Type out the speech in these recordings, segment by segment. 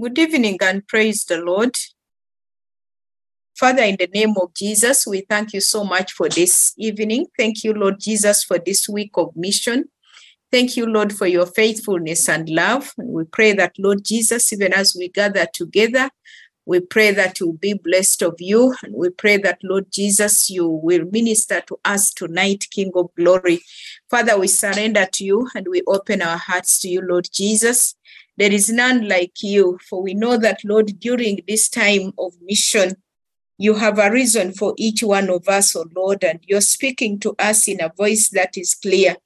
Good evening and praise the Lord. Father, in the name of Jesus, we thank you so much for this evening. Thank you, Lord Jesus, for this week of mission. Thank you, Lord, for your faithfulness and love. We pray that, Lord Jesus, even as we gather together, we pray that you'll be blessed of you. And we pray that, Lord Jesus, you will minister to us tonight, King of glory. Father, we surrender to you and we open our hearts to you, Lord Jesus. There is none like you, for we know that, Lord, during this time of mission, you have a reason for each one of us, oh Lord, and you're speaking to us in a voice that is clear.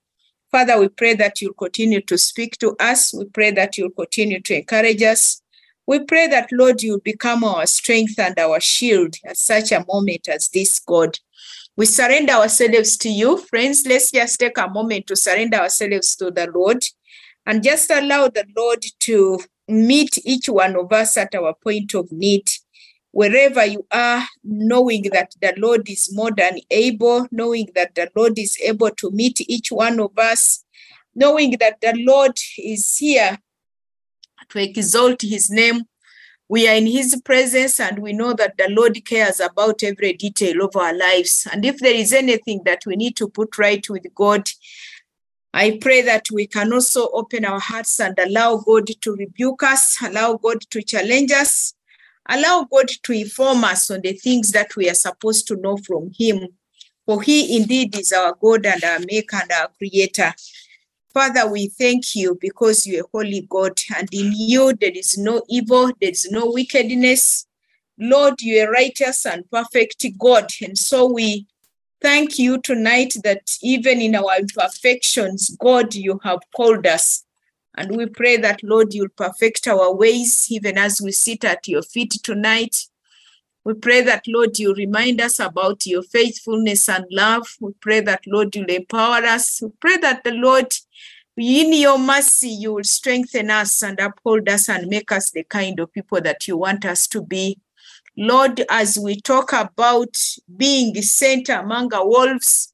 Father, we pray that you'll continue to speak to us. We pray that you'll continue to encourage us. We pray that, Lord, you'll become our strength and our shield at such a moment as this, God. We surrender ourselves to you. Friends, let's just take a moment to surrender ourselves to the Lord and just allow the Lord to meet each one of us at our point of need. Wherever you are, knowing that the Lord is more than able, knowing that the Lord is able to meet each one of us, knowing that the Lord is here to exalt his name. We are in his presence and we know that the Lord cares about every detail of our lives. And if there is anything that we need to put right with God, I pray that we can also open our hearts and allow God to rebuke us, allow God to challenge us, allow God to inform us on the things that we are supposed to know from Him. For He indeed is our God and our Maker and our Creator. Father, we thank you because you are holy God, and in you there is no evil, there is no wickedness. Lord, you are righteous and perfect God. And so we thank you tonight that even in our imperfections, God, you have called us. And we pray that, Lord, you'll perfect our ways even as we sit at your feet tonight. We pray that, Lord, you remind us about your faithfulness and love. We pray that, Lord, you'll empower us. We pray that the Lord, in your mercy, you will strengthen us and uphold us and make us the kind of people that you want us to be. Lord, as we talk about being sent among wolves,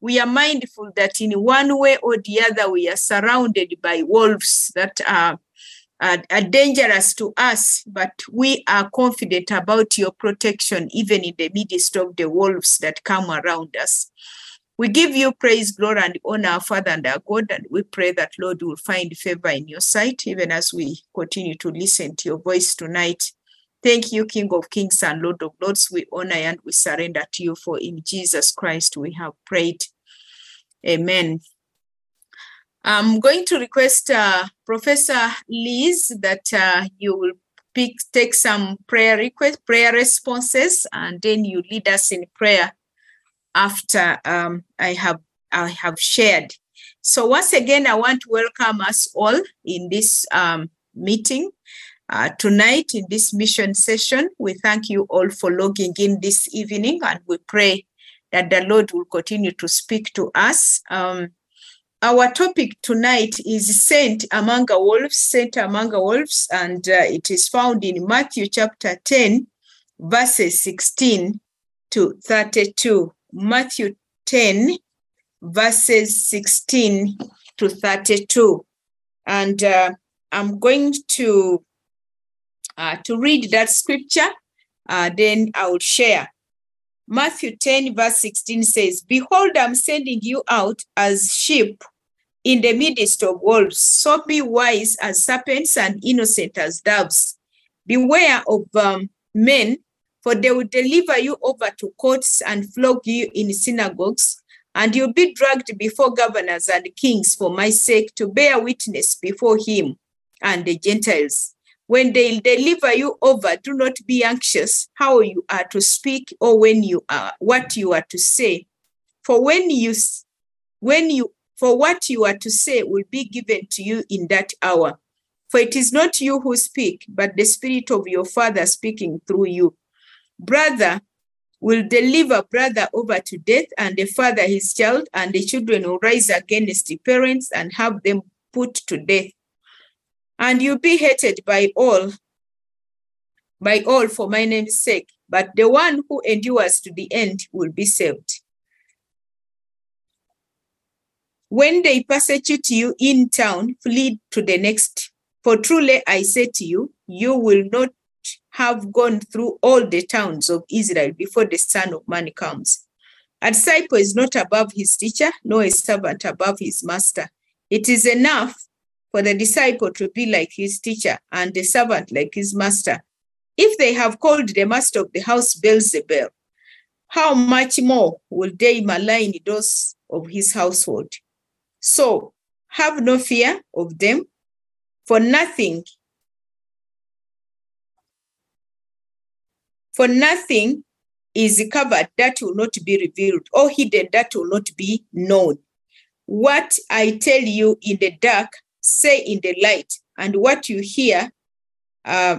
we are mindful that in one way or the other, we are surrounded by wolves that are, are, are dangerous to us, but we are confident about your protection, even in the midst of the wolves that come around us. We give you praise, glory, and honor, Father and our God, and we pray that, Lord, will find favor in your sight, even as we continue to listen to your voice tonight. Thank you, King of Kings and Lord of Lords. We honor and we surrender to you, for in Jesus Christ we have prayed. Amen. I'm going to request uh, Professor Liz that uh, you will pick, take some prayer request, prayer responses, and then you lead us in prayer after um, I have I have shared. So once again, I want to welcome us all in this um, meeting. Uh, tonight in this mission session. We thank you all for logging in this evening and we pray that the Lord will continue to speak to us. Um, our topic tonight is Sent Among Wolves, Sent Among Wolves, and uh, it is found in Matthew chapter 10, verses 16 to 32. Matthew 10, verses 16 to 32. And uh, I'm going to uh, to read that scripture, uh, then I will share. Matthew 10, verse 16 says, Behold, I'm sending you out as sheep in the midst of wolves. So be wise as serpents and innocent as doves. Beware of um, men, for they will deliver you over to courts and flog you in synagogues, and you'll be dragged before governors and kings for my sake to bear witness before him and the Gentiles when they deliver you over do not be anxious how you are to speak or when you are what you are to say. For when you when you for what you are to say will be given to you in that hour. For it is not you who speak but the spirit of your father speaking through you. Brother will deliver brother over to death and the father his child and the children will rise against the parents and have them put to death and you'll be hated by all, by all for my name's sake. But the one who endures to the end will be saved. When they persecute you in town, flee to the next. For truly I say to you, you will not have gone through all the towns of Israel before the Son of Man comes. A disciple is not above his teacher, nor a servant above his master. It is enough for the disciple to be like his teacher and the servant like his master. If they have called the master of the house Beelzebul, how much more will they malign those of his household? So have no fear of them, for nothing For nothing is covered that will not be revealed, or hidden that will not be known. What I tell you in the dark, say in the light, and what you hear, uh,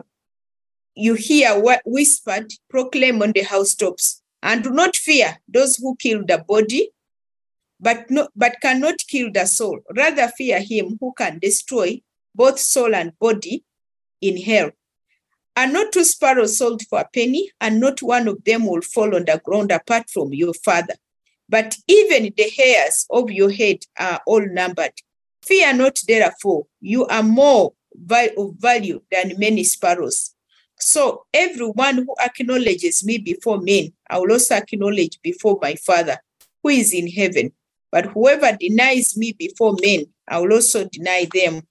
you hear what whispered, proclaim on the housetops. And do not fear those who kill the body, but no, but cannot kill the soul. Rather fear him who can destroy both soul and body in hell. Are not two sparrows sold for a penny, and not one of them will fall on the ground apart from your father. But even the hairs of your head are all numbered. Fear not, therefore, you are more of value than many sparrows. So everyone who acknowledges me before men, I will also acknowledge before my Father who is in heaven. But whoever denies me before men, I will also deny them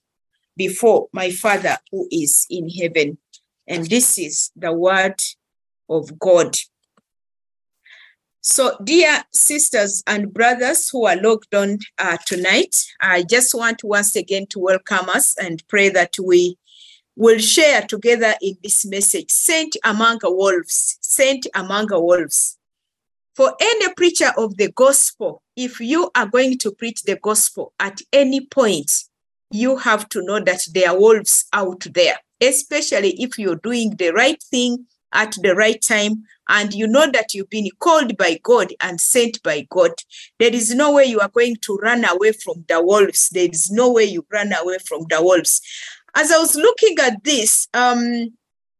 before my Father who is in heaven. And this is the word of God. So, dear sisters and brothers who are logged on uh, tonight, I just want once again to welcome us and pray that we will share together in this message sent among wolves, sent among wolves. For any preacher of the gospel, if you are going to preach the gospel at any point, you have to know that there are wolves out there especially if you're doing the right thing at the right time and you know that you've been called by God and sent by God. There is no way you are going to run away from the wolves. There is no way you run away from the wolves. As I was looking at this, um,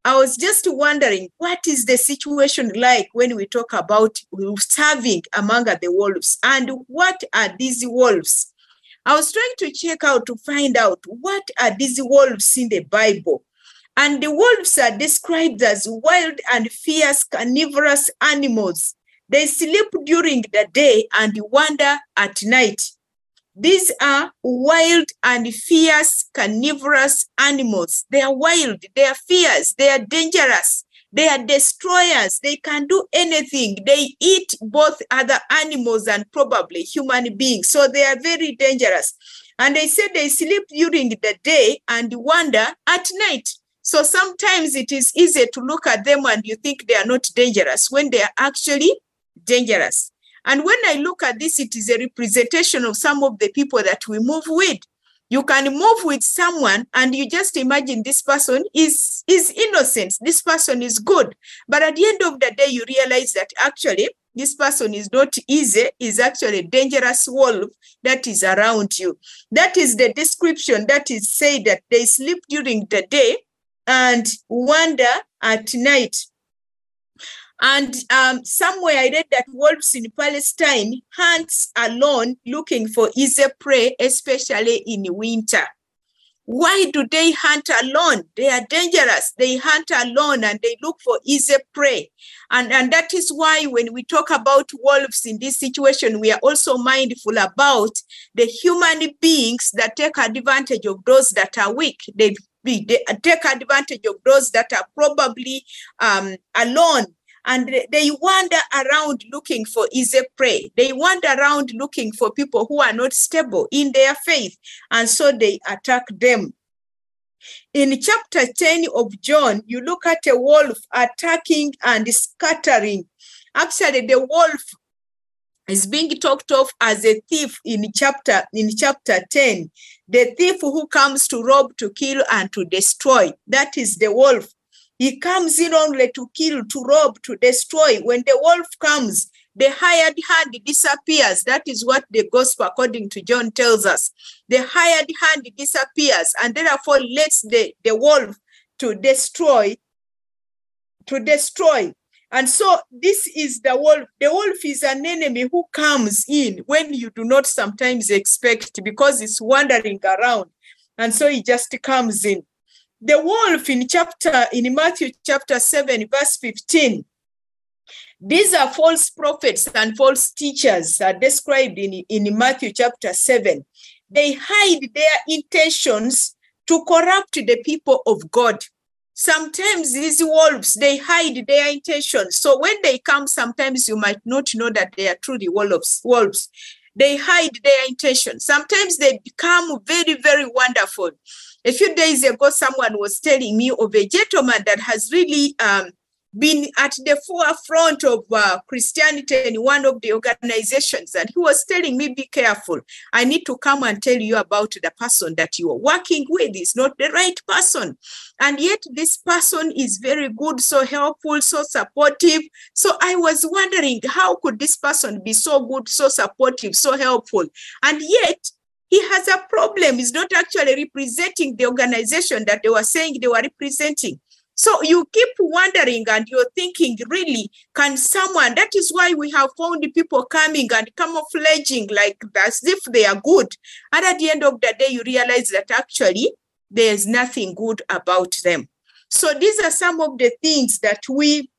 I was just wondering what is the situation like when we talk about serving among the wolves and what are these wolves? I was trying to check out to find out what are these wolves in the Bible. And the wolves are described as wild and fierce carnivorous animals. They sleep during the day and wander at night. These are wild and fierce carnivorous animals. They are wild, they are fierce, they are dangerous, they are destroyers. They can do anything. They eat both other animals and probably human beings. So they are very dangerous. And they say they sleep during the day and wander at night. So sometimes it is easy to look at them and you think they are not dangerous when they are actually dangerous. And when I look at this, it is a representation of some of the people that we move with. You can move with someone and you just imagine this person is, is innocent, this person is good. But at the end of the day, you realize that actually this person is not easy, is actually a dangerous wolf that is around you. That is the description that is said that they sleep during the day and wander at night. And um, somewhere I read that wolves in Palestine hunts alone looking for easy prey, especially in winter. Why do they hunt alone? They are dangerous. They hunt alone and they look for easy prey. And, and that is why when we talk about wolves in this situation, we are also mindful about the human beings that take advantage of those that are weak. They, they take advantage of those that are probably um, alone and they wander around looking for easy prey. They wander around looking for people who are not stable in their faith, and so they attack them. In chapter 10 of John, you look at a wolf attacking and scattering. Actually, the wolf is being talked of as a thief in chapter in chapter 10 the thief who comes to rob to kill and to destroy that is the wolf he comes in only to kill, to rob, to destroy. When the wolf comes, the hired hand disappears. That is what the gospel, according to John, tells us. The hired hand disappears and therefore lets the, the wolf to destroy, to destroy. And so this is the wolf. The wolf is an enemy who comes in when you do not sometimes expect because it's wandering around. And so he just comes in. the wolf in chapter in Matthew chapter 7, verse 15. These are false prophets and false teachers are described in, in Matthew chapter 7. They hide their intentions to corrupt the people of God. Sometimes these wolves, they hide their intentions. So when they come, sometimes you might not know that they are truly wolves. wolves. They hide their intentions. Sometimes they become very, very wonderful. A few days ago, someone was telling me of a gentleman that has really um, been at the forefront of uh, Christianity in one of the organizations. And he was telling me, be careful. I need to come and tell you about the person that you are working with is not the right person. And yet this person is very good, so helpful, so supportive. So I was wondering, how could this person be so good, so supportive, so helpful? And yet he has a problem. He's not actually representing the organization that they were saying they were representing. So you keep wondering and you're thinking, really, can someone? That is why we have found people coming and camouflaging like as if they are good. And at the end of the day, you realize that actually there's nothing good about them. So these are some of the things that we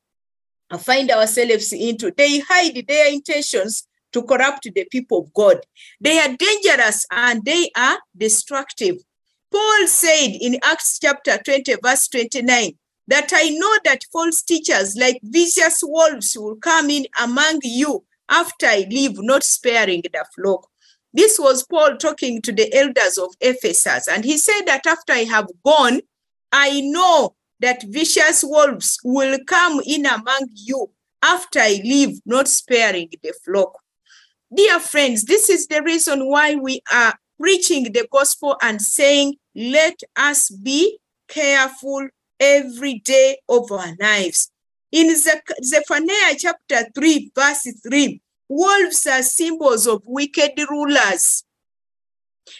find ourselves into. They hide their intentions to corrupt the people of God. They are dangerous and they are destructive. Paul said in Acts chapter 20, verse 29, that I know that false teachers like vicious wolves will come in among you after I leave, not sparing the flock. This was Paul talking to the elders of Ephesus, and he said that after I have gone, I know that vicious wolves will come in among you after I leave, not sparing the flock. Dear friends, this is the reason why we are preaching the gospel and saying, let us be careful every day of our lives. In Zephaniah chapter 3, verse 3, wolves are symbols of wicked rulers.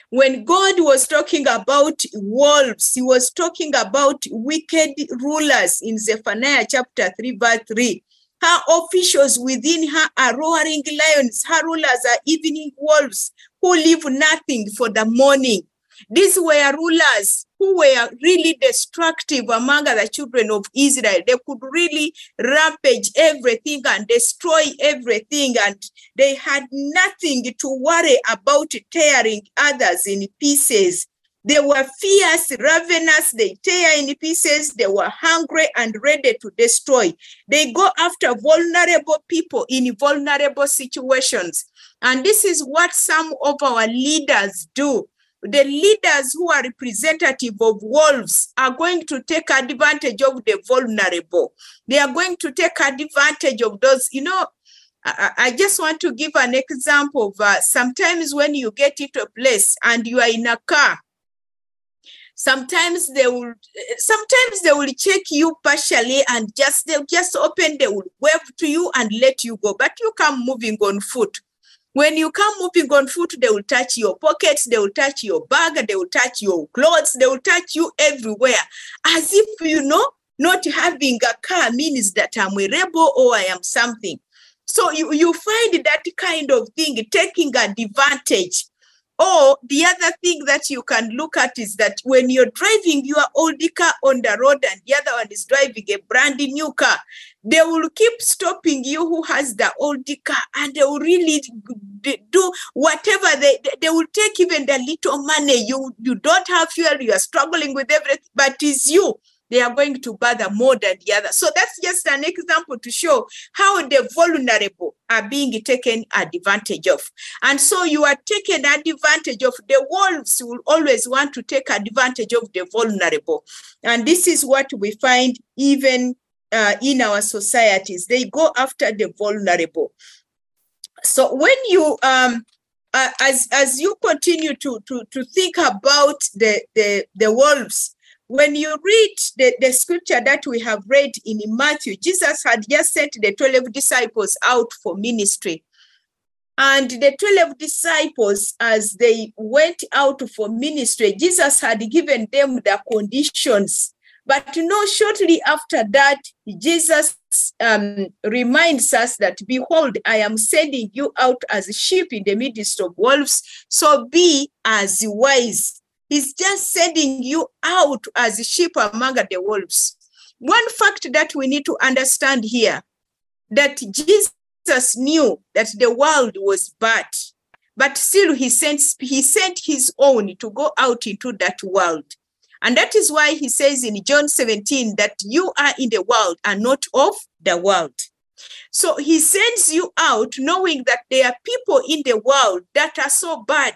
When God was talking about wolves, he was talking about wicked rulers in Zephaniah chapter 3, verse 3. Her officials within her are roaring lions. Her rulers are evening wolves who leave nothing for the morning. These were rulers who were really destructive among the children of Israel. They could really rampage everything and destroy everything, and they had nothing to worry about tearing others in pieces. They were fierce, ravenous, they tear in pieces, they were hungry and ready to destroy. They go after vulnerable people in vulnerable situations. And this is what some of our leaders do the leaders who are representative of wolves are going to take advantage of the vulnerable. They are going to take advantage of those, you know. I, I just want to give an example of uh, sometimes when you get into a place and you are in a car, sometimes they will sometimes they will check you partially and just they'll just open they will wave to you and let you go but you come moving on foot when you come moving on foot, they will touch your pockets, they will touch your bag, they will touch your clothes, they will touch you everywhere. As if, you know, not having a car means that I'm a rebel or I am something. So you, you find that kind of thing taking a advantage or the other thing that you can look at is that when you're driving your old car on the road and the other one is driving a brand new car, they will keep stopping you who has the old car and they will really do whatever they they will take even the little money. You you don't have fuel you are struggling with everything but it's you they are going to bother more than the other. So that's just an example to show how the vulnerable are being taken advantage of. And so you are taken advantage of. The wolves will always want to take advantage of the vulnerable. And this is what we find even uh, in our societies. They go after the vulnerable. So when you um, uh, as as you continue to to to think about the the the wolves when you read the, the scripture that we have read in Matthew, Jesus had just sent the 12 disciples out for ministry. And the 12 disciples, as they went out for ministry, Jesus had given them the conditions. But you know, shortly after that, Jesus um, reminds us that, Behold, I am sending you out as sheep in the midst of wolves. So be as wise He's just sending you out as sheep among the wolves. One fact that we need to understand here that Jesus knew that the world was bad, but still he sent he sent his own to go out into that world. And that is why he says in John 17 that you are in the world and not of the world. So he sends you out knowing that there are people in the world that are so bad.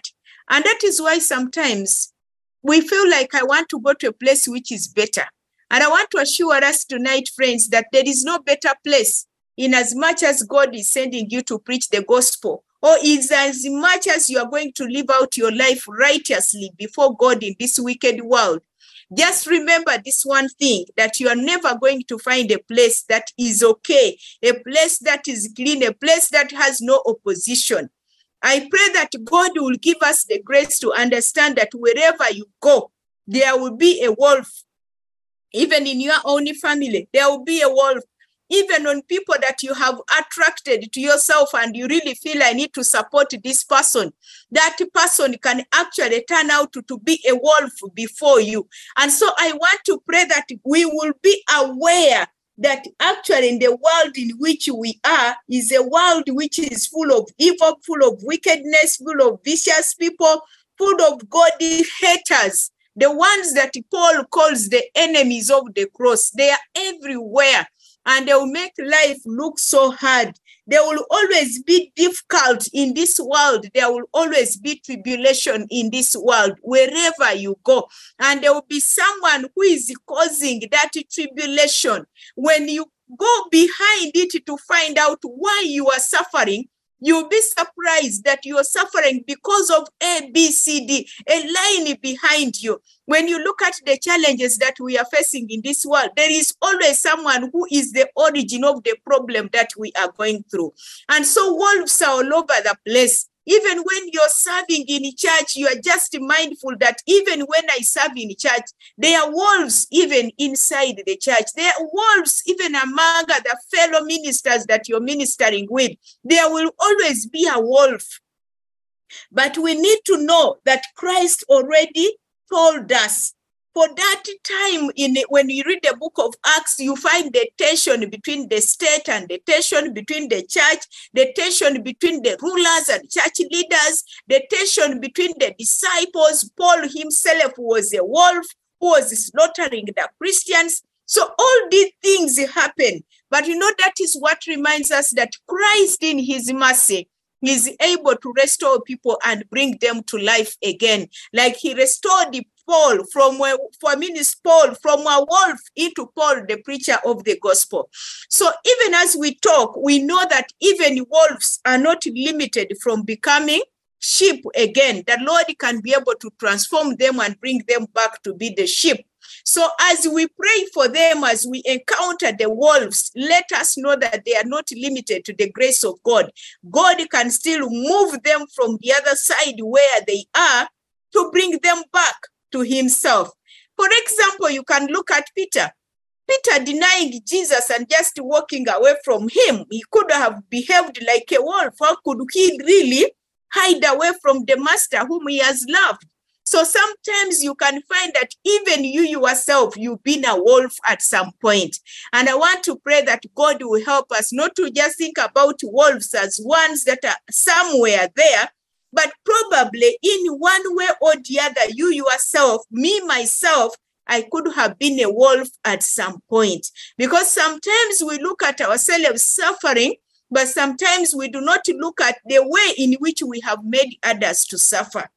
And that is why sometimes we feel like I want to go to a place which is better. And I want to assure us tonight, friends, that there is no better place in as much as God is sending you to preach the gospel, or is as much as you are going to live out your life righteously before God in this wicked world. Just remember this one thing that you are never going to find a place that is okay, a place that is clean, a place that has no opposition. I pray that God will give us the grace to understand that wherever you go, there will be a wolf. Even in your own family, there will be a wolf even on people that you have attracted to yourself and you really feel I need to support this person, that person can actually turn out to, be a wolf before you. And so I want to pray that we will be aware that actually in the world in which we are is a world which is full of evil, full of wickedness, full of vicious people, full of godly haters. The ones that Paul calls the enemies of the cross, they are everywhere and they will make life look so hard. There will always be difficult in this world. There will always be tribulation in this world, wherever you go. And there will be someone who is causing that tribulation. When you go behind it to find out why you are suffering, you'll be surprised that you are suffering because of A, B, C, D, a line behind you. When you look at the challenges that we are facing in this world, there is always someone who is the origin of the problem that we are going through. And so wolves are all over the place. Even when you're serving in church, you are just mindful that even when I serve in church, there are wolves even inside the church. There are wolves even among the fellow ministers that you're ministering with. There will always be a wolf. But we need to know that Christ already told us for that time in when you read the book of acts you find the tension between the state and the tension between the church the tension between the rulers and church leaders the tension between the disciples. Paul himself was a wolf who was slaughtering the christians. So all these things happen. But you know that is what reminds us that christ in his mercy is able to restore people and bring them to life again. Like he restored the Paul from for me is Paul from a wolf into Paul, the preacher of the gospel. So even as we talk, we know that even wolves are not limited from becoming sheep again. The Lord can be able to transform them and bring them back to be the sheep. So as we pray for them, as we encounter the wolves, let us know that they are not limited to the grace of God. God can still move them from the other side where they are to bring them back to himself. For example, you can look at Peter. Peter denying Jesus and just walking away from him. He could have behaved like a wolf. How could he really hide away from the master whom he has loved? So sometimes you can find that even you yourself, you've been a wolf at some point. And I want to pray that God will help us not to just think about wolves as ones that are somewhere there, but probably in one way or the other, you yourself, me myself, I could have been a wolf at some point. Because sometimes we look at ourselves suffering, but sometimes we do not look at the way in which we have made others to suffer.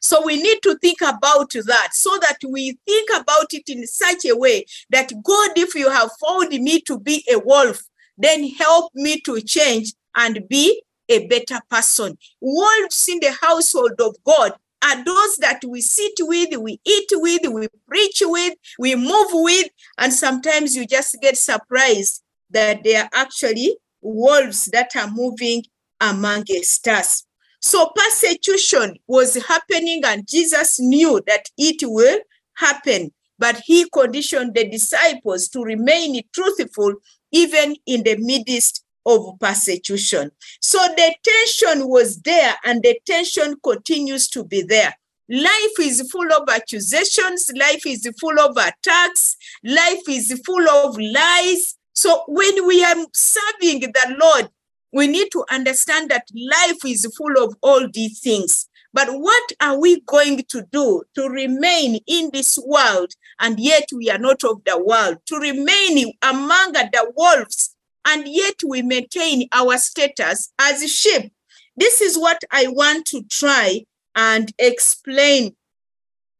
So we need to think about that so that we think about it in such a way that God, if you have found me to be a wolf, then help me to change and be a better person. Wolves in the household of God are those that we sit with, we eat with, we preach with, we move with, and sometimes you just get surprised that they are actually wolves that are moving amongst us. So persecution was happening, and Jesus knew that it will happen, but he conditioned the disciples to remain truthful even in the midst of persecution. So the tension was there and the tension continues to be there. Life is full of accusations, life is full of attacks, life is full of lies. So when we are serving the Lord, we need to understand that life is full of all these things. But what are we going to do to remain in this world and yet we are not of the world? To remain among the wolves and yet we maintain our status as a sheep. This is what I want to try and explain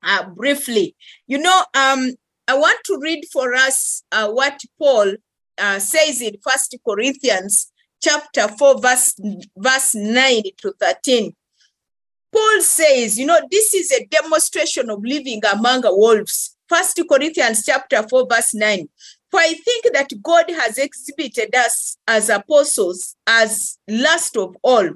uh, briefly. You know, um, I want to read for us uh, what Paul uh, says in First Corinthians chapter 4, verse, verse 9 to 13. Paul says, you know, this is a demonstration of living among wolves. First Corinthians chapter 4, verse 9. For I think that God has exhibited us as apostles as last of all,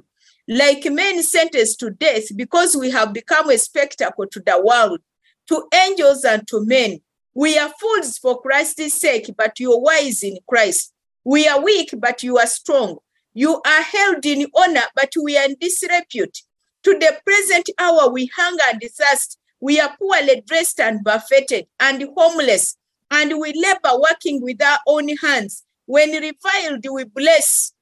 like men sentenced to death, because we have become a spectacle to the world, to angels and to men. We are fools for Christ's sake, but you are wise in Christ. We are weak, but you are strong. You are held in honor, but we are in disrepute. To the present hour, we hunger and thirst. We are poorly dressed and buffeted and homeless, and we labor working with our own hands. When reviled, we bless.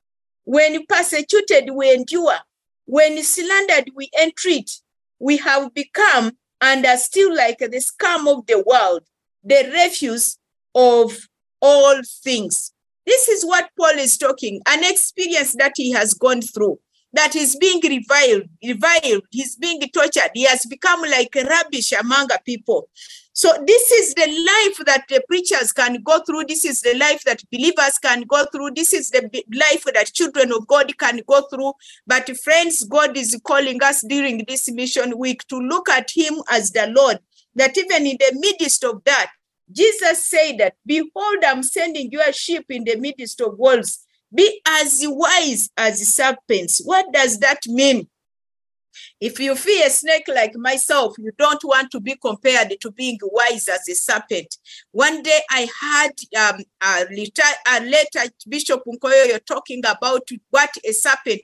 When persecuted, we endure. When slandered, we entreat. We have become and are still like the scum of the world, the refuse of all things. This is what Paul is talking, an experience that he has gone through that is being reviled, reviled, he's being tortured. He has become like rubbish among people. So this is the life that the preachers can go through. This is the life that believers can go through. This is the life that children of God can go through. But friends, God is calling us during this mission week to look at him as the Lord. That even in the midst of that, Jesus said that, behold, I'm sending you a sheep in the midst of wolves be as wise as serpents. What does that mean? If you fear a snake like myself, you don't want to be compared to being wise as a serpent. One day I had um, a, later, a later Bishop Nkoyoyo talking about what a serpent,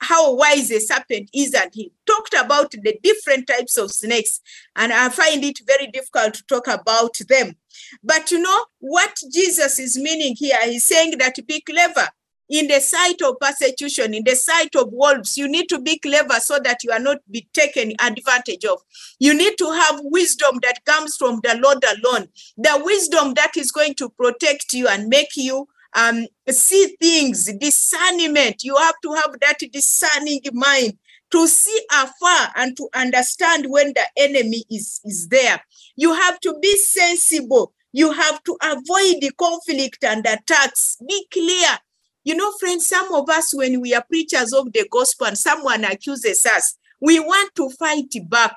how wise a serpent is, and he talked about the different types of snakes. And I find it very difficult to talk about them. But you know what Jesus is meaning here? He's saying that be clever in the sight of persecution, in the sight of wolves, you need to be clever so that you are not be taken advantage of. You need to have wisdom that comes from the Lord alone, the wisdom that is going to protect you and make you um, see things, discernment. You have to have that discerning mind to see afar and to understand when the enemy is, is there. You have to be sensible. You have to avoid the conflict and attacks. Be clear you know, friends, some of us, when we are preachers of the gospel and someone accuses us, we want to fight back.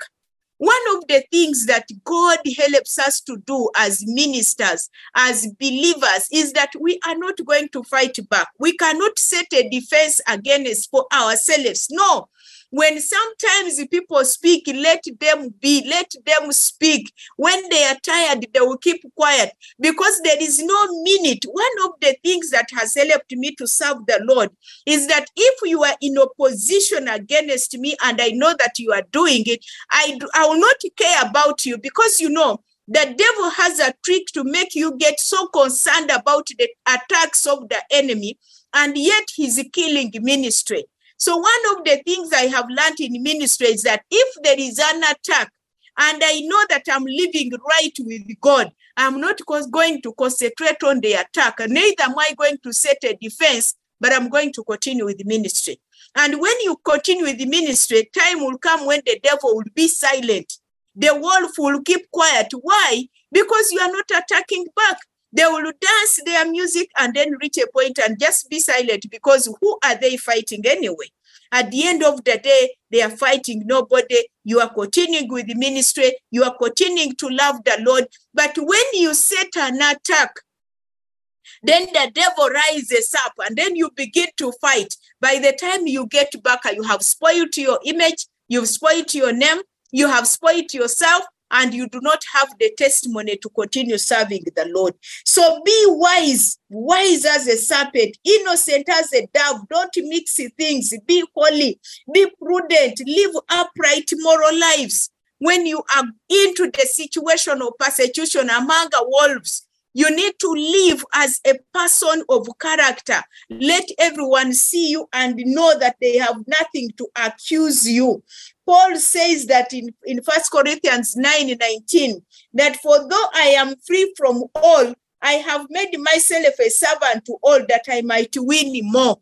One of the things that God helps us to do as ministers, as believers, is that we are not going to fight back. We cannot set a defense against for ourselves. No, when sometimes people speak, let them be, let them speak. When they are tired, they will keep quiet because there is no minute. One of the things that has helped me to serve the Lord is that if you are in opposition against me and I know that you are doing it, I, do, I will not care about you because you know the devil has a trick to make you get so concerned about the attacks of the enemy and yet he's killing ministry so one of the things I have learned in ministry is that if there is an attack and I know that I'm living right with God, I'm not going to concentrate on the attack. Neither am I going to set a defense, but I'm going to continue with ministry. And when you continue with the ministry, time will come when the devil will be silent. The wolf will keep quiet. Why? Because you are not attacking back. They will dance their music and then reach a point and just be silent because who are they fighting anyway? At the end of the day, they are fighting nobody. You are continuing with the ministry. You are continuing to love the Lord. But when you set an attack, then the devil rises up and then you begin to fight. By the time you get back, you have spoiled your image, you've spoiled your name, you have spoiled yourself, and you do not have the testimony to continue serving the Lord. So be wise, wise as a serpent, innocent as a dove. Don't mix things. Be holy, be prudent, live upright moral lives. when you are into the situation of persecution among wolves, you need to live as a person of character. Let everyone see you and know that they have nothing to accuse you. Paul says that in, in 1 Corinthians 9 19, that for though I am free from all, I have made myself a servant to all that I might win more.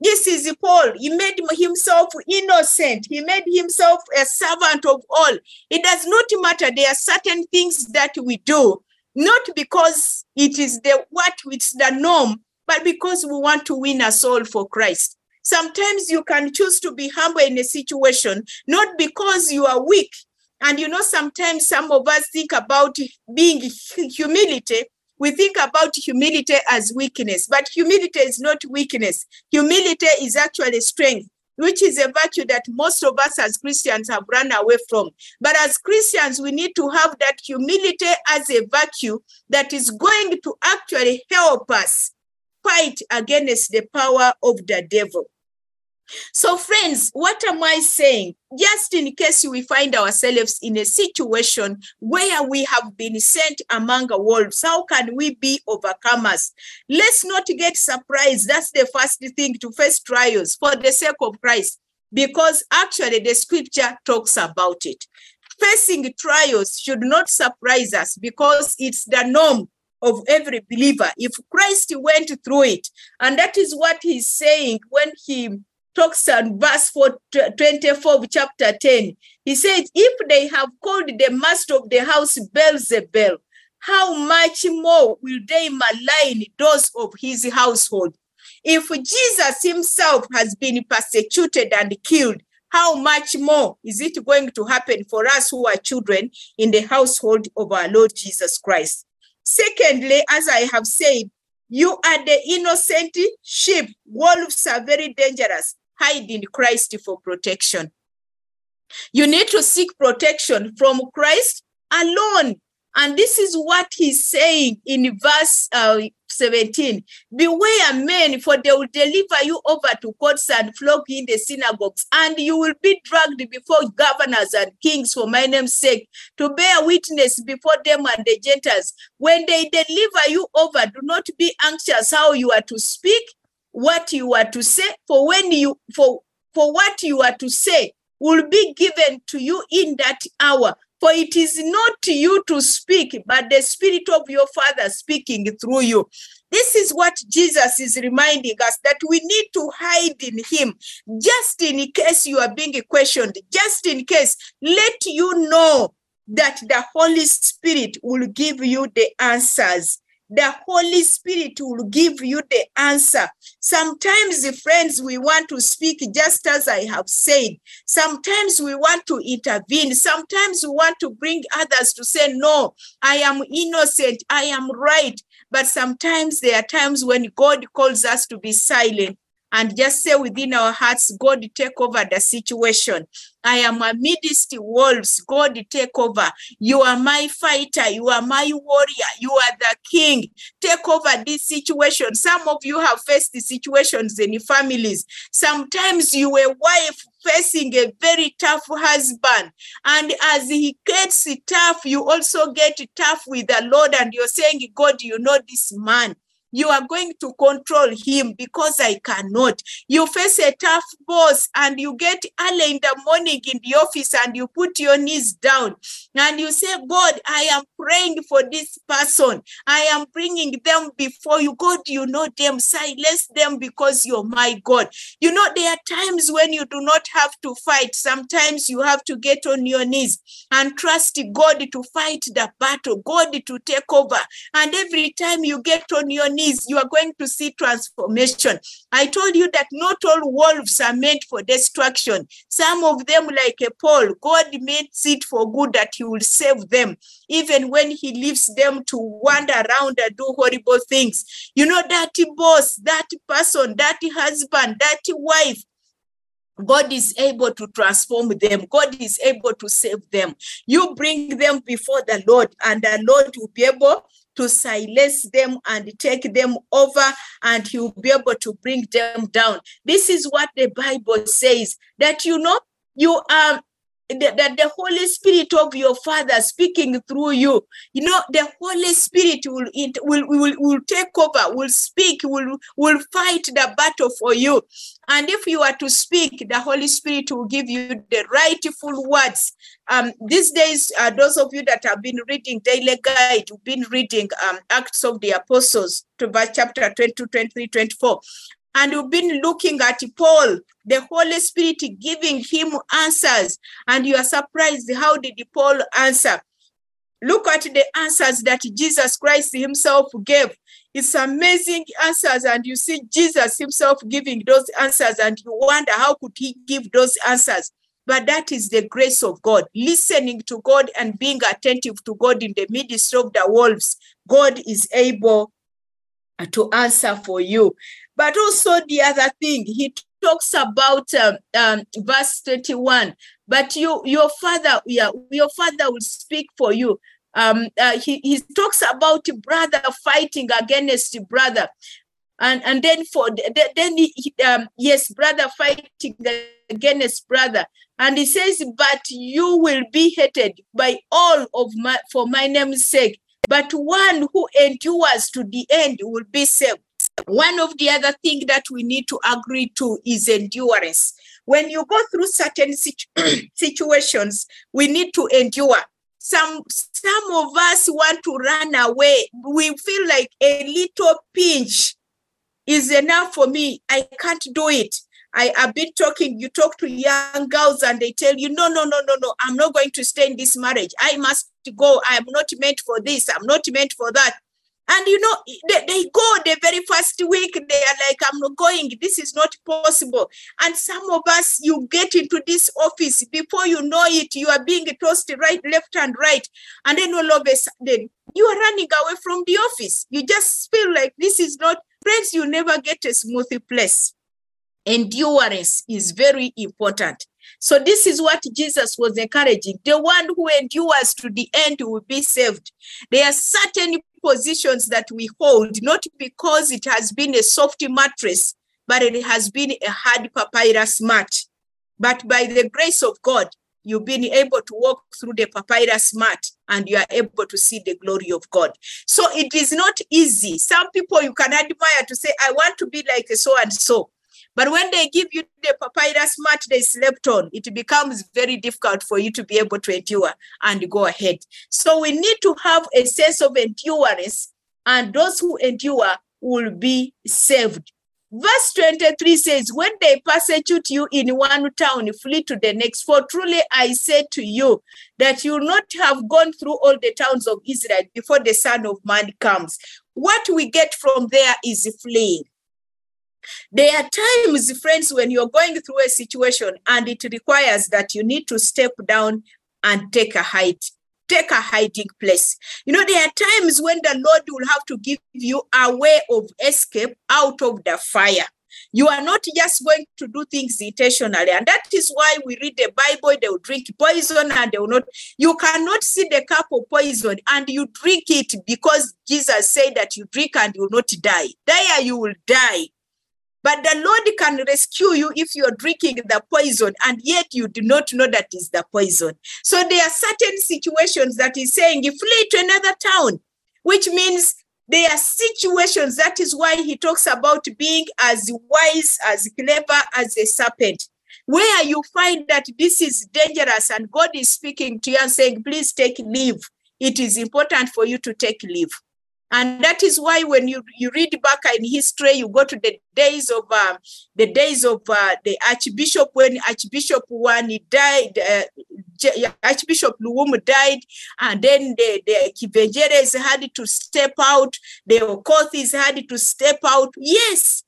This is Paul. He made himself innocent. He made himself a servant of all. It does not matter. There are certain things that we do, not because it is the what it's the norm, but because we want to win a soul for Christ. Sometimes you can choose to be humble in a situation, not because you are weak. And you know, sometimes some of us think about being humility we think about humility as weakness, but humility is not weakness. Humility is actually strength, which is a virtue that most of us as Christians have run away from. But as Christians, we need to have that humility as a virtue that is going to actually help us fight against the power of the devil. So, friends, what am I saying? Just in case we find ourselves in a situation where we have been sent among wolves, how can we be overcomers? Let's not get surprised. That's the first thing to face trials for the sake of Christ, because actually the scripture talks about it. Facing trials should not surprise us because it's the norm of every believer. If Christ went through it, and that is what he's saying when he talks on verse 4, 24 of chapter 10. He says, If they have called the master of the house Beelzebul, how much more will they malign those of his household? If Jesus himself has been persecuted and killed, how much more is it going to happen for us who are children in the household of our Lord Jesus Christ? Secondly, as I have said, you are the innocent sheep. Wolves are very dangerous hide in Christ for protection. You need to seek protection from Christ alone. And this is what he's saying in verse uh, 17 Beware men, for they will deliver you over to courts and flog in the synagogues, and you will be dragged before governors and kings for my name's sake, to bear witness before them and the Gentiles. When they deliver you over, do not be anxious how you are to speak what you are to say for when you for for what you are to say will be given to you in that hour. For it is not you to speak but the spirit of your father speaking through you. This is what jesus is reminding us that we need to hide in him just in case you are being questioned just in case. Let you know that the holy spirit will give you the answers the Holy Spirit will give you the answer. Sometimes, friends, we want to speak just as I have said. Sometimes we want to intervene. Sometimes we want to bring others to say, No, I am innocent. I am right. But sometimes there are times when God calls us to be silent and just say within our hearts, God, take over the situation. I am amidst wolves. God, take over. You are my fighter. You are my warrior. You are the king. Take over this situation. Some of you have faced the situations in families. Sometimes you a wife facing a very tough husband. And as he gets tough, you also get tough with the Lord. And you're saying, God, you know this man you are going to control him because I cannot. You face a tough boss and you get early in the morning in the office and you put your knees down and you say, God, I am praying for this person. I am bringing them before you. God, you know them. Silence them because you're my God. You know, there are times when you do not have to fight. Sometimes you have to get on your knees and trust God to fight the battle, God to take over. And every time you get on your knees, you are going to see transformation. I told you that not all wolves are meant for destruction. Some of them, like a Paul, God makes it for good that he will save them, even when he leaves them to wander around and do horrible things. You know, that boss, that person, that husband, that wife, God is able to transform them. God is able to save them. You bring them before the Lord, and the Lord will be able to silence them and take them over, and he will be able to bring them down. This is what the Bible says that you know, you are that the Holy Spirit of your Father speaking through you. You know, the Holy Spirit will it will, will will take over, will speak, will will fight the battle for you. And if you are to speak, the Holy Spirit will give you the rightful words. Um, these days, uh, those of you that have been reading Daily Guide, you've been reading um, Acts of the Apostles to verse chapter 22, 23, 24 and you've been looking at Paul, the Holy Spirit giving him answers, and you are surprised how did Paul answer? Look at the answers that Jesus Christ himself gave. It's amazing answers, and you see Jesus himself giving those answers, and you wonder how could he give those answers? But that is the grace of God, listening to God and being attentive to God in the midst of the wolves. God is able to answer for you. But also the other thing, he talks about um, um, verse 21. But you, your father, yeah, your father will speak for you. Um, uh, he, he talks about brother fighting against brother. And, and then for then he, um, yes brother fighting against brother and he says but you will be hated by all of my for my name's sake but one who endures to the end will be saved one of the other thing that we need to agree to is endurance. When you go through certain situ- situations, we need to endure. Some some of us want to run away. We feel like a little pinch is enough for me. I can't do it. I have been talking, you talk to young girls and they tell you, no, no, no, no, no, I'm not going to stay in this marriage. I must go. I'm not meant for this. I'm not meant for that. And you know, they, they go the very first week, they are like, I'm not going, this is not possible. And some of us, you get into this office, before you know it, you are being tossed right, left, and right. And then all of a sudden, you are running away from the office. You just feel like this is not, friends, you never get a smooth place. Endurance is very important. So this is what Jesus was encouraging. The one who endures to the end will be saved. There are certain positions that we hold, not because it has been a soft mattress, but it has been a hard papyrus mat. But by the grace of God, you've been able to walk through the papyrus mat and you are able to see the glory of God. So it is not easy. Some people you can admire to say, I want to be like so and so. But when they give you the papyrus mat they slept on, it becomes very difficult for you to be able to endure and go ahead. So we need to have a sense of endurance, and those who endure will be saved. Verse 23 says, When they persecute you in one town, flee to the next. For truly I say to you that you will not have gone through all the towns of Israel before the Son of Man comes. What we get from there is fleeing. There are times, friends, when you're going through a situation and it requires that you need to step down and take a height, take a hiding place. You know, there are times when the Lord will have to give you a way of escape out of the fire. You are not just going to do things intentionally. And that is why we read the Bible, they will drink poison and they will not. You cannot see the cup of poison and you drink it because Jesus said that you drink and you will not die. There you will die. But the Lord can rescue you if you're drinking the poison and yet you do not know that is the poison. So there are certain situations that He's saying, flee to another town, which means there are situations. That is why he talks about being as wise, as clever as a serpent. Where you find that this is dangerous and God is speaking to you and saying, please take leave. It is important for you to take leave. And that is why when you, you read back in history, you go to the days of uh, the days of uh, the Archbishop when Archbishop when he died, uh, Archbishop Luwum died, and then the, the Kivengeres had to step out, the Okothis had to step out. Yes,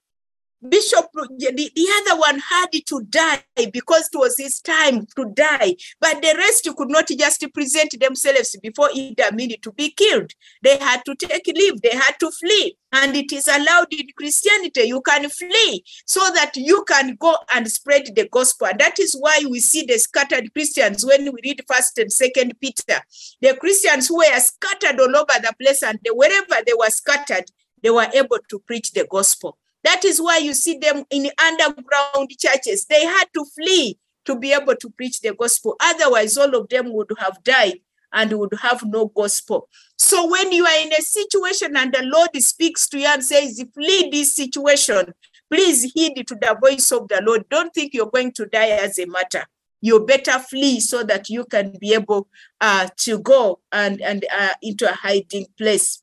Bishop, the, the other one had to die because it was his time to die. But the rest could not just present themselves before Idi Amin to be killed. They had to take leave, they had to flee. And it is allowed in Christianity. You can flee so that you can go and spread the gospel. And that is why we see the scattered Christians when we read first and second Peter. The Christians who were scattered all over the place and wherever they were scattered, they were able to preach the gospel. That is why you see them in underground churches. They had to flee to be able to preach the gospel. Otherwise, all of them would have died and would have no gospel. So when you are in a situation and the Lord speaks to you and says, flee this situation, please heed to the voice of the Lord. Don't think you're going to die as a matter. You better flee so that you can be able uh, to go and, and uh, into a hiding place.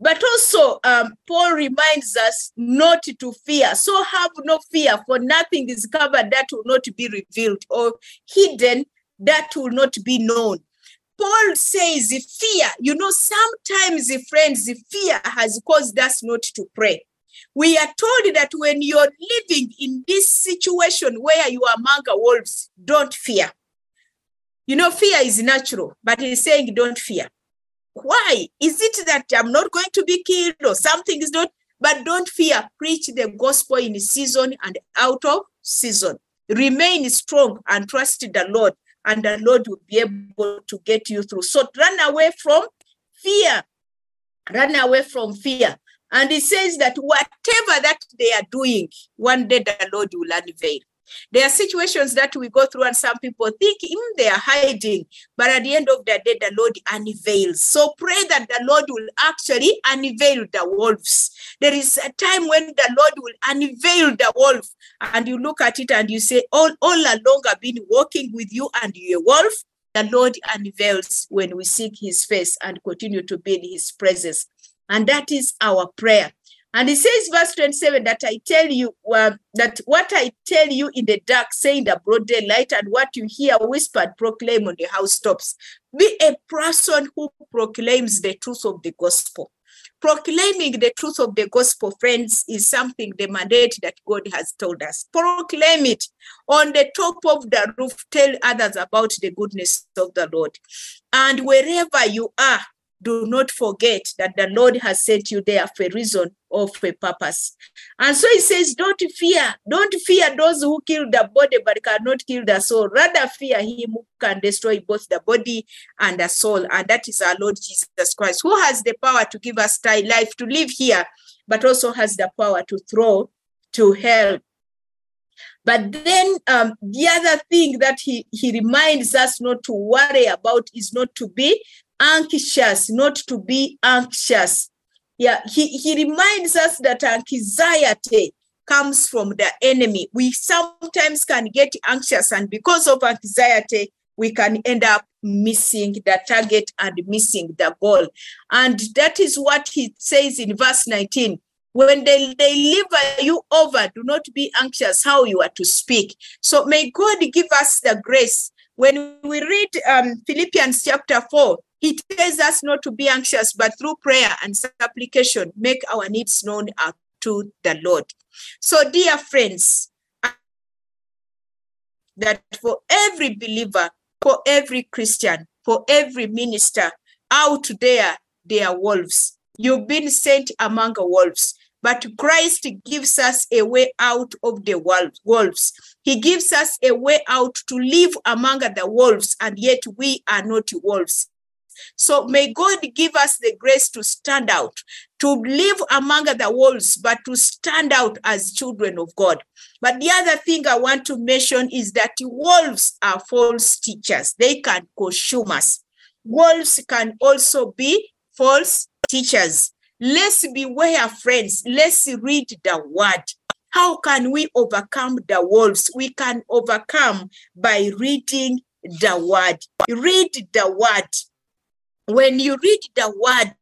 But also, um, Paul reminds us not to fear. So have no fear, for nothing is covered that will not be revealed, or hidden that will not be known. Paul says, fear, you know, sometimes, friends, fear has caused us not to pray. We are told that when you're living in this situation where you are among wolves, don't fear. You know, fear is natural, but he's saying don't fear. Why? Is it that I'm not going to be killed or something is not? But don't fear. Preach the gospel in season and out of season. Remain strong and trust the Lord, and the Lord will be able to get you through. So run away from fear. Run away from fear. And it says that whatever that they are doing, one day the Lord will unveil. There are situations that we go through, and some people think mm, they are hiding, but at the end of the day, the Lord unveils. So pray that the Lord will actually unveil the wolves. There is a time when the Lord will unveil the wolf, and you look at it and you say, All, all along I've been walking with you, and you're a wolf. The Lord unveils when we seek his face and continue to be in his presence. And that is our prayer. And he says, verse 27, that I tell you uh, that what I tell you in the dark, say in the broad daylight, and what you hear whispered, proclaim on the housetops. Be a person who proclaims the truth of the gospel. Proclaiming the truth of the gospel, friends, is something the mandate that God has told us. Proclaim it on the top of the roof. Tell others about the goodness of the Lord. And wherever you are, do not forget that the Lord has sent you there for a reason or for a purpose. And so he says, Don't fear, don't fear those who kill the body but cannot kill the soul. Rather, fear him who can destroy both the body and the soul. And that is our Lord Jesus Christ, who has the power to give us life to live here, but also has the power to throw to hell. But then um, the other thing that he, he reminds us not to worry about is not to be anxious, not to be anxious. Yeah, he, he reminds us that anxiety comes from the enemy. We sometimes can get anxious, and because of anxiety, we can end up missing the target and missing the goal. And that is what he says in verse 19. When they deliver you over, do not be anxious how you are to speak. So may God give us the grace. When we read um, Philippians chapter 4, he tells us not to be anxious, but through prayer and supplication, make our needs known to the Lord. So, dear friends, that for every believer, for every Christian, for every minister out there, they are wolves. You've been sent among wolves. But Christ gives us a way out of the wolves. He gives us a way out to live among the wolves, and yet we are not wolves. So may God give us the grace to stand out, to live among the wolves, but to stand out as children of God. But the other thing I want to mention is that wolves are false teachers. They can consume us. Wolves can also be false teachers. Let's beware, friends. Let's read the word. How can we overcome the wolves? We can overcome by reading the word. Read the word when you read the word,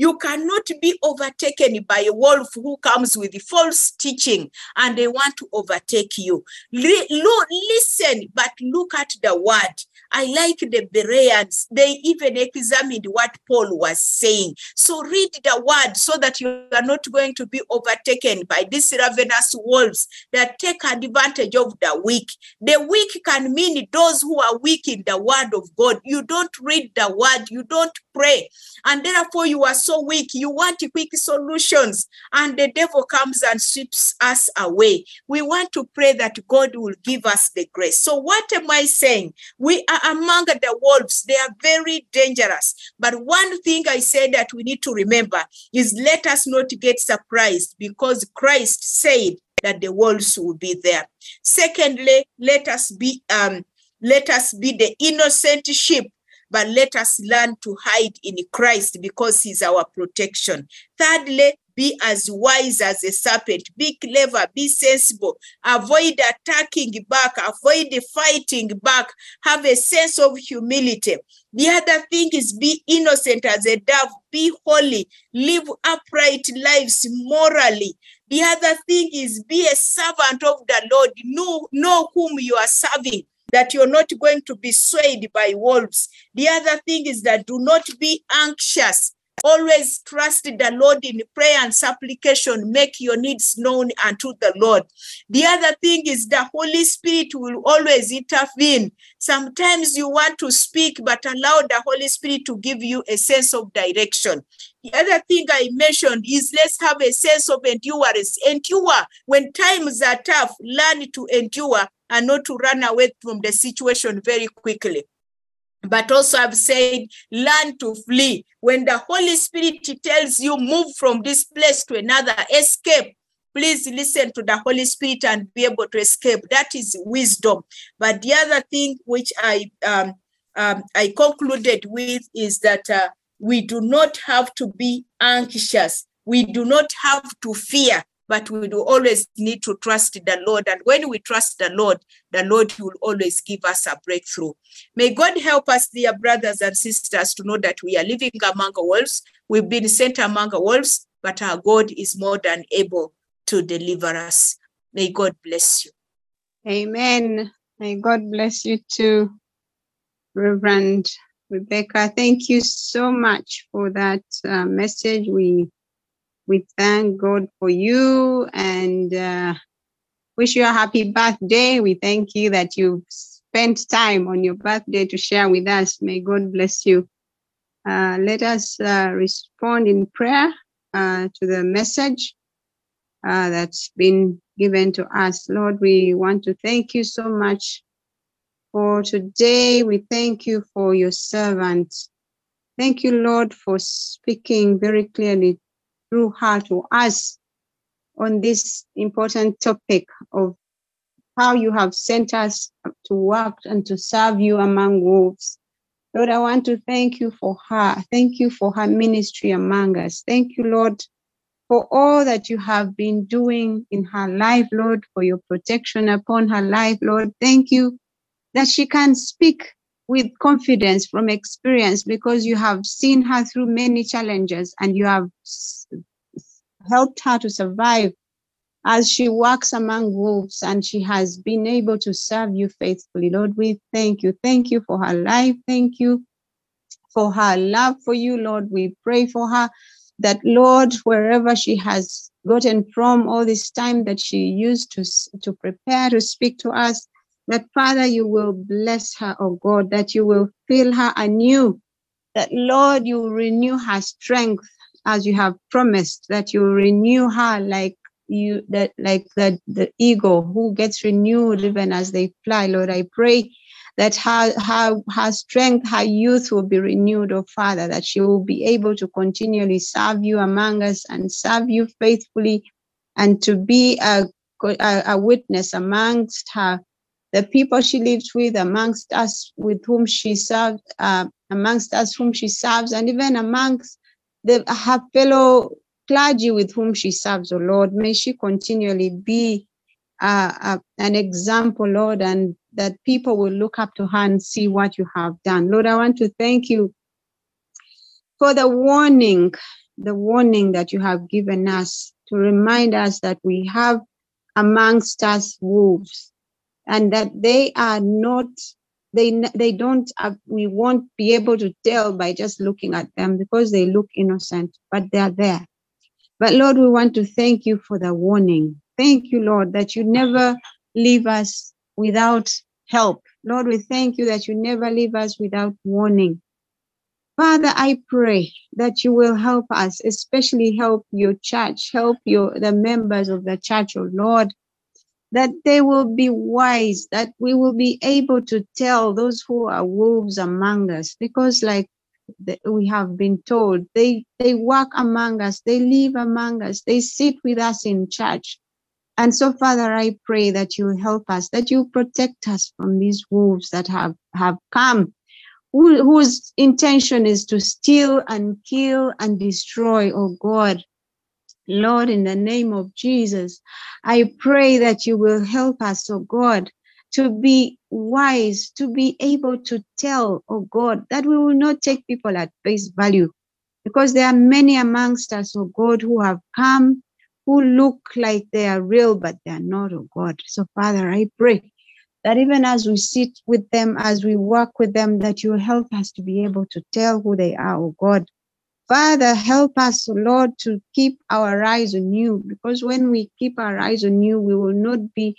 you cannot be overtaken by a wolf who comes with false teaching and they want to overtake you. listen, but look at the word. I like the Bereans. They even examined what Paul was saying. So read the word so that you are not going to be overtaken by these ravenous wolves that take advantage of the weak. The weak can mean those who are weak in the word of God. You don't read the word, you don't pray. And therefore, you are so weak. You want quick solutions. And the devil comes and sweeps us away. We want to pray that God will give us the grace. So, what am I saying? We are among the wolves. They are very dangerous. But one thing I say that we need to remember is let us not get surprised because Christ said, that the wolves will be there. Secondly, let us be um, let us be the innocent sheep but let us learn to hide in Christ because he's our protection. Thirdly, be as wise as a serpent, be clever, be sensible, avoid attacking back, avoid fighting back, have a sense of humility. The other thing is be innocent as a dove, be holy, live upright lives morally. The other thing is be a servant of the Lord, know, know whom you are serving that you're not going to be swayed by wolves. The other thing is that do not be anxious. Always trust the Lord in prayer and supplication. Make your needs known unto the Lord. The other thing is the Holy Spirit will always intervene. Sometimes you want to speak, but allow the Holy Spirit to give you a sense of direction. The other thing I mentioned is let's have a sense of endurance. Endure when times are tough, learn to endure and not to run away from the situation very quickly. But also, I've said, learn to flee. When the Holy Spirit tells you, move from this place to another, escape. Please listen to the Holy Spirit and be able to escape. That is wisdom. But the other thing which I um, um, I concluded with is that uh, we do not have to be anxious. We do not have to fear but we do always need to trust the Lord. And when we trust the Lord, the Lord will always give us a breakthrough. May God help us, dear brothers and sisters, to know that we are living among wolves. We've been sent among wolves, but our God is more than able to deliver us. May God bless you. Amen. May God bless you too, Reverend Rebecca. Thank you so much for that uh, message. We we thank God for you and uh, wish you a happy birthday. We thank you that you've spent time on your birthday to share with us. May God bless you. Uh, let us uh, respond in prayer uh, to the message uh, that's been given to us. Lord, we want to thank you so much for today. We thank you for your servant. Thank you, Lord, for speaking very clearly through her to us on this important topic of how you have sent us to work and to serve you among wolves. Lord, I want to thank you for her. Thank you for her ministry among us. Thank you, Lord, for all that you have been doing in her life, Lord, for your protection upon her life, Lord. Thank you that she can speak with confidence from experience because you have seen her through many challenges and you have helped her to survive as she walks among wolves and she has been able to serve you faithfully. Lord, we thank you. Thank you for her life. Thank you for her love for you, Lord. We pray for her that, Lord, wherever she has gotten from all this time that she used to, to prepare to speak to us, that Father, you will bless her, oh God, that you will fill her anew, that Lord, you renew her strength as you have promised, that you renew her like you that like the, the eagle who gets renewed even as they fly. Lord, I pray that her, her, her strength, her youth will be renewed, oh Father, that she will be able to continually serve you among us and serve you faithfully and to be a, a, a witness amongst her the people she lives with, amongst us with whom she serves, uh, amongst us whom she serves, and even amongst the, her fellow clergy with whom she serves, oh Lord. May she continually be uh, uh, an example, Lord, and that people will look up to her and see what you have done. Lord, I want to thank you for the warning, the warning that you have given us to remind us that we have amongst us wolves and that they are not they they don't uh, we won't be able to tell by just looking at them because they look innocent but they are there. But lord we want to thank you for the warning. Thank you lord that you never leave us without help. Lord we thank you that you never leave us without warning. Father i pray that you will help us especially help your church help your the members of the church oh lord that they will be wise, that we will be able to tell those who are wolves among us, because like we have been told, they, they walk among us, they live among us, they sit with us in church. And so, Father, I pray that you help us, that you protect us from these wolves that have, have come, who, whose intention is to steal and kill and destroy, oh God. Lord, in the name of Jesus, I pray that you will help us, oh God, to be wise, to be able to tell, oh God, that we will not take people at face value. Because there are many amongst us, oh God, who have come, who look like they are real, but they are not, oh God. So, Father, I pray that even as we sit with them, as we work with them, that you help us to be able to tell who they are, oh God. Father, help us, Lord, to keep our eyes on you, because when we keep our eyes on you, we will not be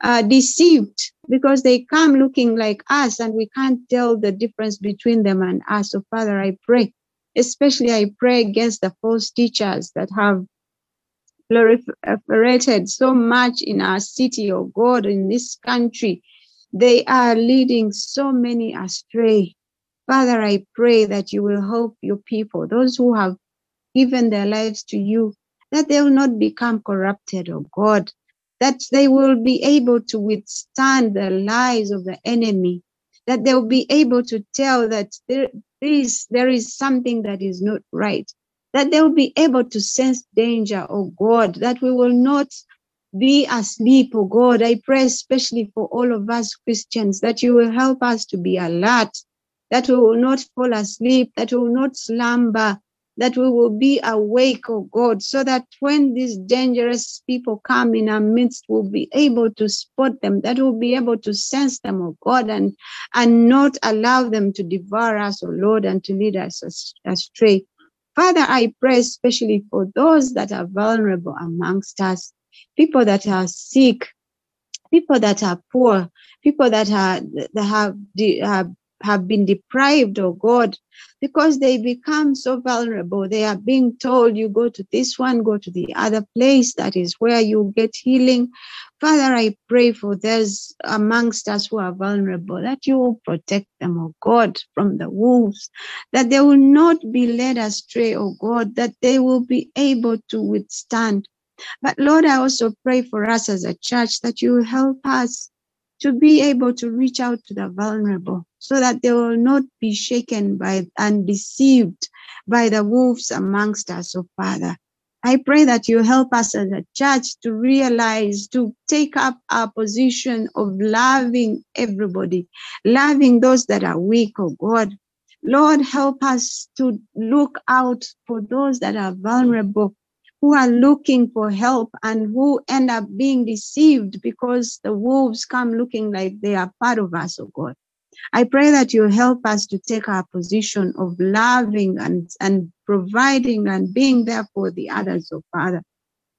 uh, deceived because they come looking like us and we can't tell the difference between them and us. So, Father, I pray, especially I pray against the false teachers that have proliferated so much in our city, oh God, in this country. They are leading so many astray. Father, I pray that you will help your people, those who have given their lives to you, that they will not become corrupted, oh God, that they will be able to withstand the lies of the enemy, that they will be able to tell that there is, there is something that is not right, that they will be able to sense danger, oh God, that we will not be asleep, oh God. I pray especially for all of us Christians that you will help us to be alert, that we will not fall asleep, that we will not slumber, that we will be awake, oh God, so that when these dangerous people come in our midst, we'll be able to spot them, that we'll be able to sense them, oh God, and, and not allow them to devour us, oh Lord, and to lead us astray. Father, I pray especially for those that are vulnerable amongst us, people that are sick, people that are poor, people that are that have, have have been deprived, oh God, because they become so vulnerable. They are being told, you go to this one, go to the other place, that is where you get healing. Father, I pray for those amongst us who are vulnerable, that you will protect them, oh God, from the wolves, that they will not be led astray, oh God, that they will be able to withstand. But Lord, I also pray for us as a church that you help us to be able to reach out to the vulnerable so that they will not be shaken by and deceived by the wolves amongst us, oh Father. I pray that you help us as a church to realize, to take up our position of loving everybody, loving those that are weak, oh God. Lord, help us to look out for those that are vulnerable who are looking for help and who end up being deceived because the wolves come looking like they are part of us, oh God. I pray that you help us to take our position of loving and, and providing and being there for the others, oh Father.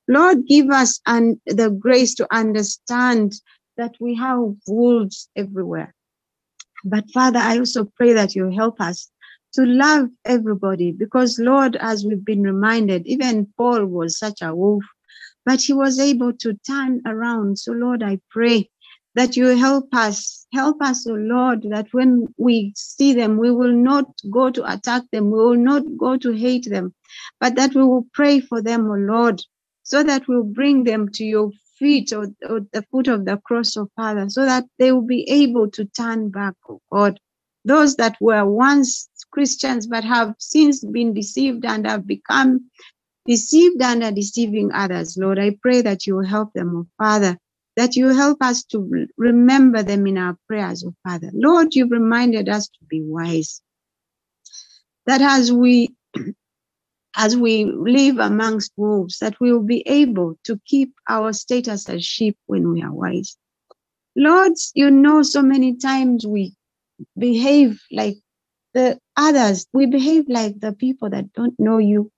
Lord, give us and the grace to understand that we have wolves everywhere. But Father, I also pray that you help us to love everybody because, Lord, as we've been reminded, even Paul was such a wolf, but he was able to turn around. So, Lord, I pray that you help us. Help us, O oh Lord, that when we see them, we will not go to attack them, we will not go to hate them, but that we will pray for them, O oh Lord, so that we'll bring them to your feet or, or the foot of the cross, O oh Father, so that they will be able to turn back, O God. Those that were once Christians but have since been deceived and have become deceived and are deceiving others. Lord, I pray that you will help them, oh Father, that you help us to remember them in our prayers, oh Father. Lord, you've reminded us to be wise. That as we as we live amongst wolves, that we will be able to keep our status as sheep when we are wise. Lord, you know, so many times we behave like the others, we behave like the people that don't know you.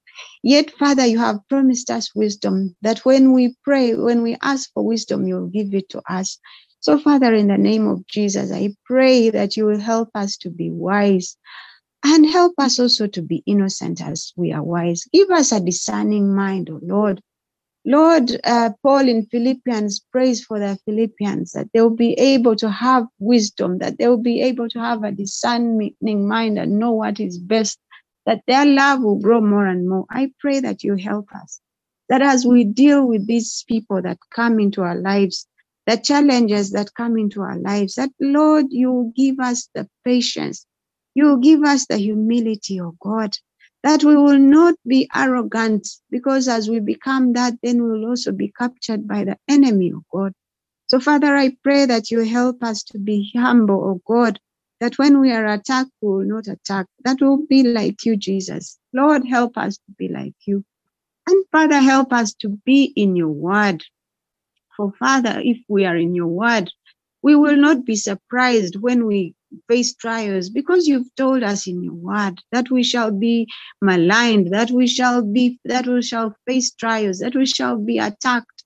Yet, Father, you have promised us wisdom that when we pray, when we ask for wisdom, you'll give it to us. So, Father, in the name of Jesus, I pray that you will help us to be wise and help us also to be innocent as we are wise. Give us a discerning mind, O oh Lord, Lord, uh, Paul in Philippians prays for the Philippians that they will be able to have wisdom, that they will be able to have a discerning mind and know what is best, that their love will grow more and more. I pray that you help us. that as we deal with these people that come into our lives, the challenges that come into our lives, that Lord, you give us the patience, you give us the humility, oh God, that we will not be arrogant, because as we become that, then we will also be captured by the enemy, oh God. So, Father, I pray that you help us to be humble, oh God, that when we are attacked, we will not attack. That will be like you, Jesus. Lord, help us to be like you. And Father, help us to be in your word. For Father, if we are in your word, we will not be surprised when we face trials because you've told us in your word that we shall be maligned, that we shall be, that we shall face trials, that we shall be attacked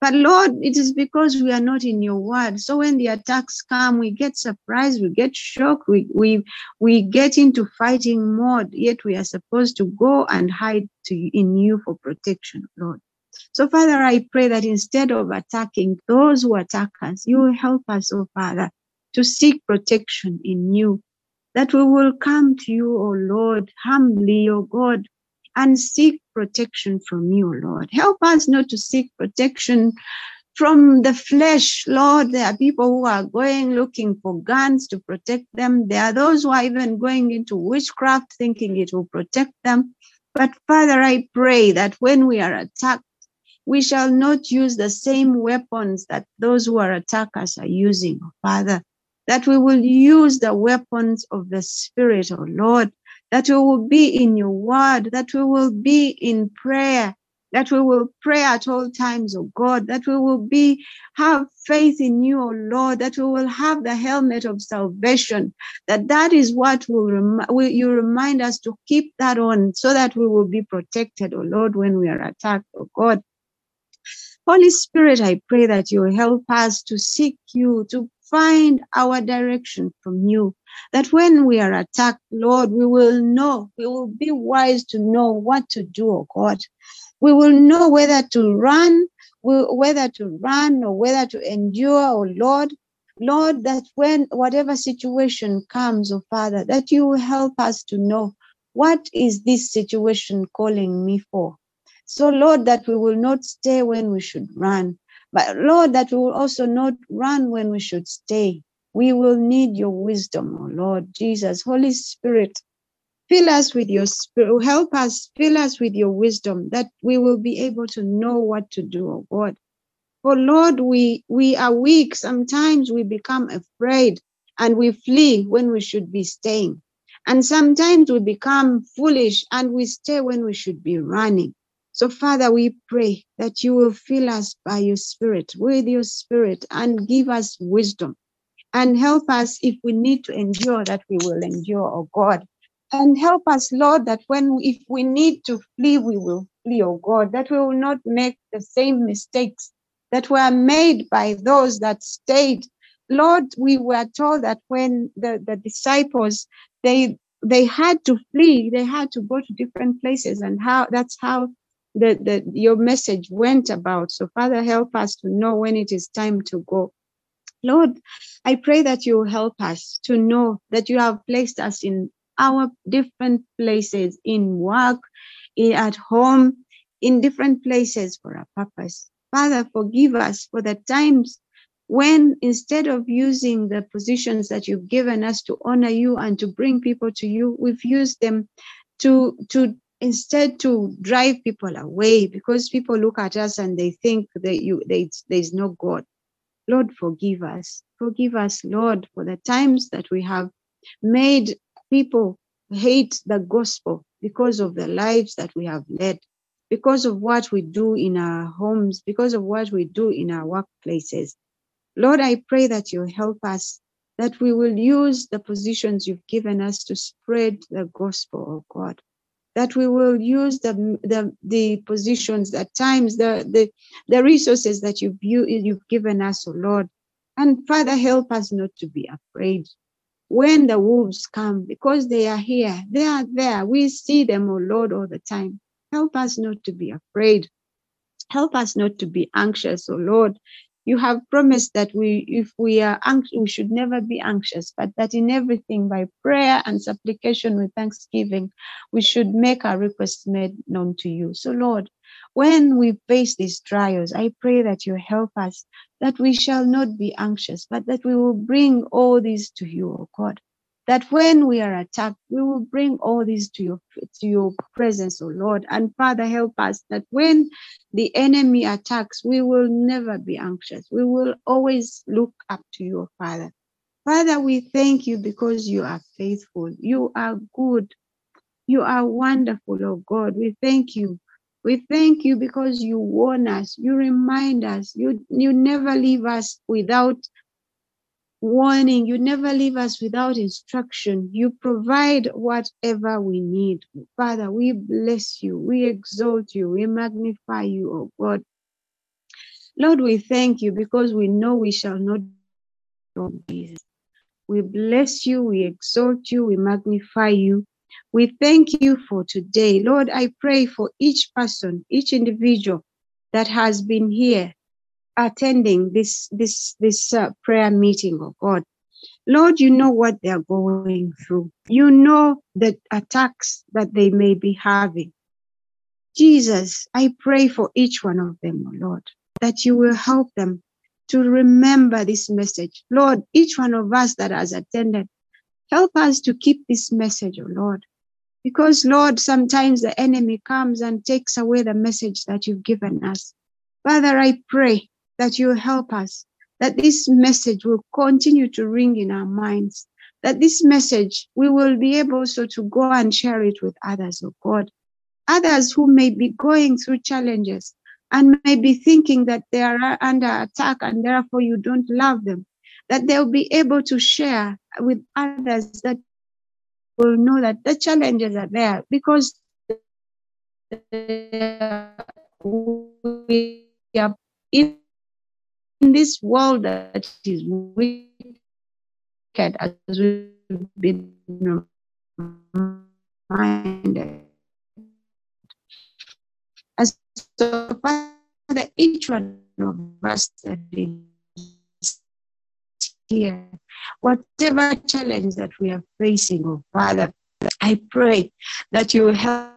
but Lord, it is because we are not in your word. So when the attacks come, we get surprised, we get shocked, we we we get into fighting mode, yet we are supposed to go and hide to, in you for protection, Lord. So, Father, I pray that instead of attacking those who attack us, you will help us, oh Father, to seek protection in you. That we will come to you, O oh Lord, humbly, O oh God, and seek protection from you, Lord. Help us not to seek protection from the flesh, Lord. There are people who are going looking for guns to protect them. There are those who are even going into witchcraft thinking it will protect them. But Father, I pray that when we are attacked, we shall not use the same weapons that those who are attackers are using, Father. That we will use the weapons of the Spirit, oh Lord, that we will be in your word, that we will be in prayer, that we will pray at all times, oh God, that we will be have faith in you, oh Lord, that we will have the helmet of salvation, that that is what will, rem- will you remind us to keep that on so that we will be protected, oh Lord, when we are attacked, oh God. Holy Spirit, I pray that you will help us to seek you, to find our direction from you. That when we are attacked, Lord, we will know, we will be wise to know what to do, oh God. We will know whether to run, whether to run or whether to endure, oh Lord. Lord, that when whatever situation comes, oh Father, that you will help us to know what is this situation calling me for. So, Lord, that we will not stay when we should run, but Lord, that we will also not run when we should stay. We will need your wisdom, oh Lord Jesus. Holy Spirit, fill us with your spirit. Help us, fill us with your wisdom that we will be able to know what to do, oh God. For Lord, we, we are weak. Sometimes we become afraid and we flee when we should be staying. And sometimes we become foolish and we stay when we should be running. So, Father, we pray that you will fill us by your Spirit, with your Spirit, and give us wisdom and help us if we need to endure, that we will endure, oh God. And help us, Lord, that when if we need to flee, we will flee, oh God, that we will not make the same mistakes that were made by those that stayed. Lord, we were told that when the, the disciples they they had to flee, they had to go to different places, and how that's how the, the your message went about. So Father, help us to know when it is time to go. Lord, I pray that you help us to know that you have placed us in our different places, in work, in, at home, in different places for a purpose. Father, forgive us for the times when instead of using the positions that you've given us to honor you and to bring people to you, we've used them to, to instead to drive people away because people look at us and they think that you they, there's no god. Lord forgive us. Forgive us lord for the times that we have made people hate the gospel because of the lives that we have led because of what we do in our homes because of what we do in our workplaces. Lord i pray that you help us that we will use the positions you've given us to spread the gospel of god that we will use the, the, the positions, at times, the, the, the resources that you've, you, you've given us, oh Lord. And Father, help us not to be afraid when the wolves come, because they are here, they are there. We see them, oh Lord, all the time. Help us not to be afraid. Help us not to be anxious, oh Lord. You have promised that we, if we are anxious, we should never be anxious, but that in everything by prayer and supplication with thanksgiving, we should make our requests made known to you. So, Lord, when we face these trials, I pray that you help us, that we shall not be anxious, but that we will bring all these to you, O God that when we are attacked, we will bring all this to your to your presence, O oh Lord. And Father, help us that when the enemy attacks, we will never be anxious. We will always look up to you, Father. Father, we thank you because you are faithful. You are good. You are wonderful, oh God. We thank you. We thank you because you warn us, you remind us, you, you never leave us without warning. You never leave us without instruction. You provide whatever we need. Father, we bless you. We exalt you. We magnify you, oh God. Lord, we thank you because we know we shall not. We bless you, we exalt you, we magnify you. We thank you for today. Lord, I pray for each person, each individual that has been here attending this this this uh, prayer meeting oh god. Lord you know what they are going through. You know the attacks that they may be having. Jesus i pray for each one of them oh lord that you will help them to remember this message. Lord each one of us that has attended help us to keep this message oh lord. Because lord sometimes the enemy comes and takes away the message that you've given us. Father i pray that you help us, that this message will continue to ring in our minds, that this message we will be able so to go and share it with others, oh God. Others who may be going through challenges and may be thinking that they are under attack and therefore you don't love them, that they'll be able to share with others that will know that the challenges are there because we are in this world that is wicked, as we've been reminded. As so, Father, each one of us that is here, whatever challenge that we are facing, oh Father, I pray that you help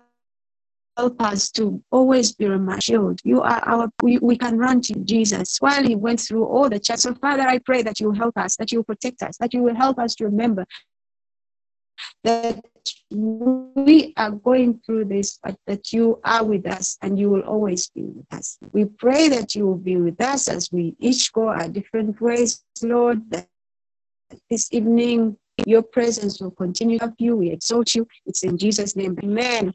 help us to always be reminded. You are our, we, we can run to Jesus while he went through all the challenges. So, Father, I pray that you help us, that you protect us, that you will help us to remember that we are going through this, but that you are with us and you will always be with us. We pray that you will be with us as we each go our different ways, Lord, that this evening your presence will continue to help you. We exalt you. It's in Jesus' name. Amen.